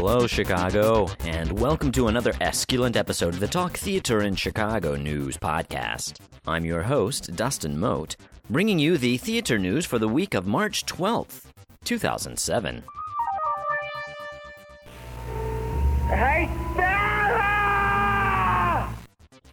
Hello, Chicago, and welcome to another esculent episode of the Talk Theater in Chicago News podcast. I'm your host, Dustin Moat, bringing you the theater news for the week of March 12th, 2007. Hey!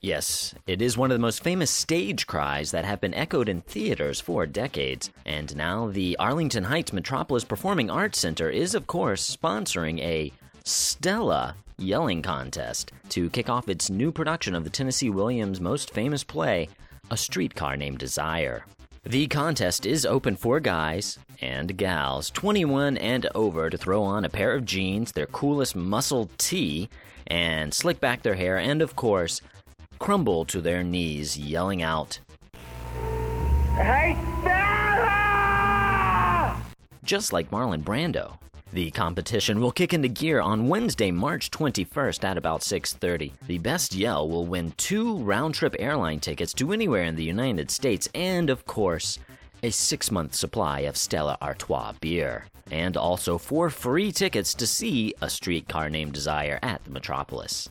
Yes, it is one of the most famous stage cries that have been echoed in theaters for decades. And now the Arlington Heights Metropolis Performing Arts Center is, of course, sponsoring a Stella yelling contest to kick off its new production of the Tennessee Williams' most famous play, A Streetcar Named Desire. The contest is open for guys and gals 21 and over to throw on a pair of jeans, their coolest muscle tee, and slick back their hair, and of course, crumble to their knees, yelling out, Hey, Stella! just like Marlon Brando. The competition will kick into gear on Wednesday, March 21st at about 6:30. The best yell will win two round-trip airline tickets to anywhere in the United States and of course, a 6-month supply of Stella Artois beer, and also four free tickets to see A Streetcar Named Desire at the Metropolis.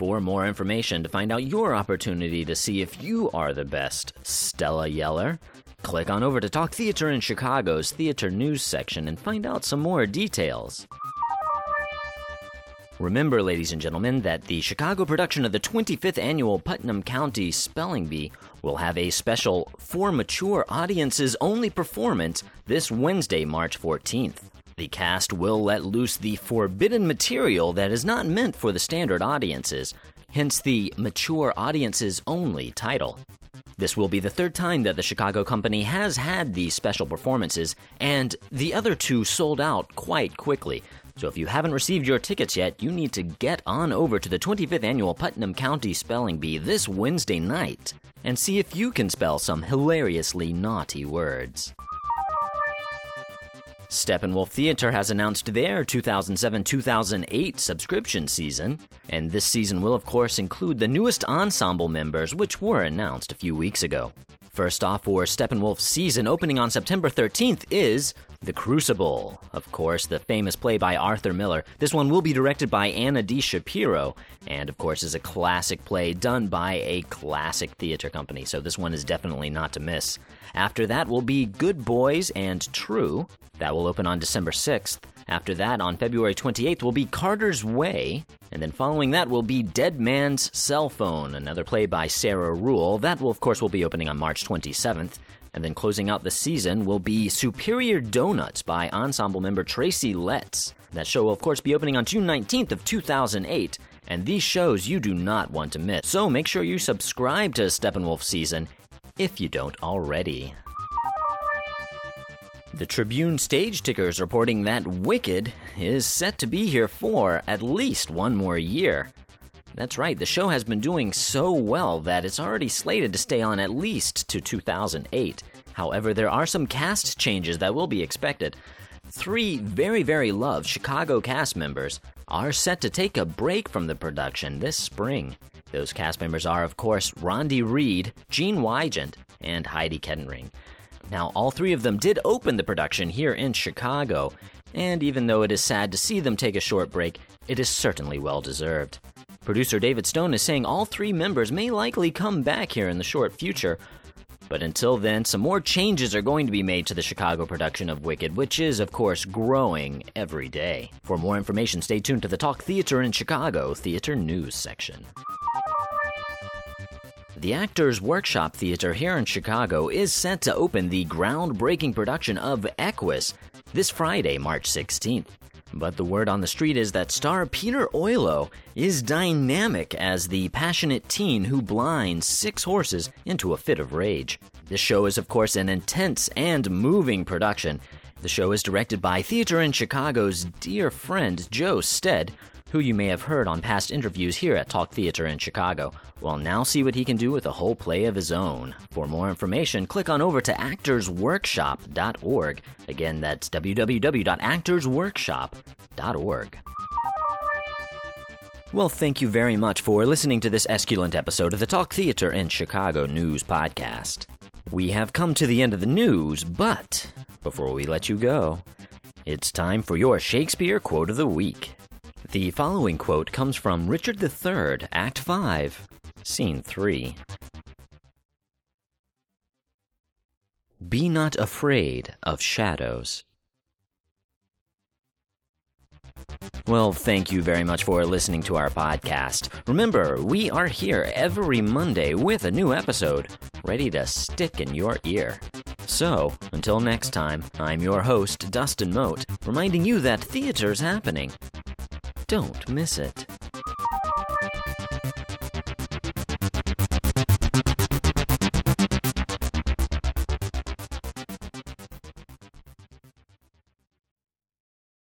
For more information to find out your opportunity to see if you are the best Stella Yeller, click on over to Talk Theater in Chicago's Theater News section and find out some more details. Remember, ladies and gentlemen, that the Chicago production of the 25th annual Putnam County Spelling Bee will have a special for mature audiences only performance this Wednesday, March 14th. The cast will let loose the forbidden material that is not meant for the standard audiences, hence the mature audiences only title. This will be the third time that the Chicago company has had these special performances, and the other two sold out quite quickly. So if you haven't received your tickets yet, you need to get on over to the 25th annual Putnam County Spelling Bee this Wednesday night and see if you can spell some hilariously naughty words. Steppenwolf Theater has announced their 2007 2008 subscription season, and this season will, of course, include the newest ensemble members, which were announced a few weeks ago. First off, for Steppenwolf's season opening on September 13th is The Crucible. Of course, the famous play by Arthur Miller. This one will be directed by Anna D. Shapiro, and of course, is a classic play done by a classic theater company, so this one is definitely not to miss. After that will be Good Boys and True. That will open on December 6th. After that, on February 28th, will be Carter's Way. And then following that will be Dead Man's Cell Phone, another play by Sarah Ruhl. That will, of course, will be opening on March 27th. And then closing out the season will be Superior Donuts by ensemble member Tracy Letts. That show will, of course, be opening on June 19th of 2008. And these shows you do not want to miss. So make sure you subscribe to Steppenwolf season if you don't already. The Tribune stage tickers reporting that Wicked is set to be here for at least one more year. That's right, the show has been doing so well that it's already slated to stay on at least to 2008. However, there are some cast changes that will be expected. Three very, very loved Chicago cast members are set to take a break from the production this spring. Those cast members are, of course, Rondi Reed, Gene Weygandt, and Heidi Kettenring. Now, all three of them did open the production here in Chicago, and even though it is sad to see them take a short break, it is certainly well deserved. Producer David Stone is saying all three members may likely come back here in the short future, but until then, some more changes are going to be made to the Chicago production of Wicked, which is, of course, growing every day. For more information, stay tuned to the Talk Theater in Chicago Theater News section. The Actors Workshop Theater here in Chicago is set to open the groundbreaking production of Equus this Friday, March 16th. But the word on the street is that star Peter Oilo is dynamic as the passionate teen who blinds six horses into a fit of rage. This show is, of course, an intense and moving production. The show is directed by Theater in Chicago's dear friend Joe Stead, who you may have heard on past interviews here at Talk Theater in Chicago. will now see what he can do with a whole play of his own. For more information, click on over to actorsworkshop.org. Again, that's www.actorsworkshop.org. Well, thank you very much for listening to this esculent episode of the Talk Theater in Chicago News Podcast. We have come to the end of the news, but before we let you go, it's time for your Shakespeare quote of the week. The following quote comes from Richard III, Act 5, Scene 3. Be not afraid of shadows. Well, thank you very much for listening to our podcast. Remember, we are here every Monday with a new episode, ready to stick in your ear. So, until next time, I'm your host, Dustin Moat, reminding you that theater's happening. Don't miss it.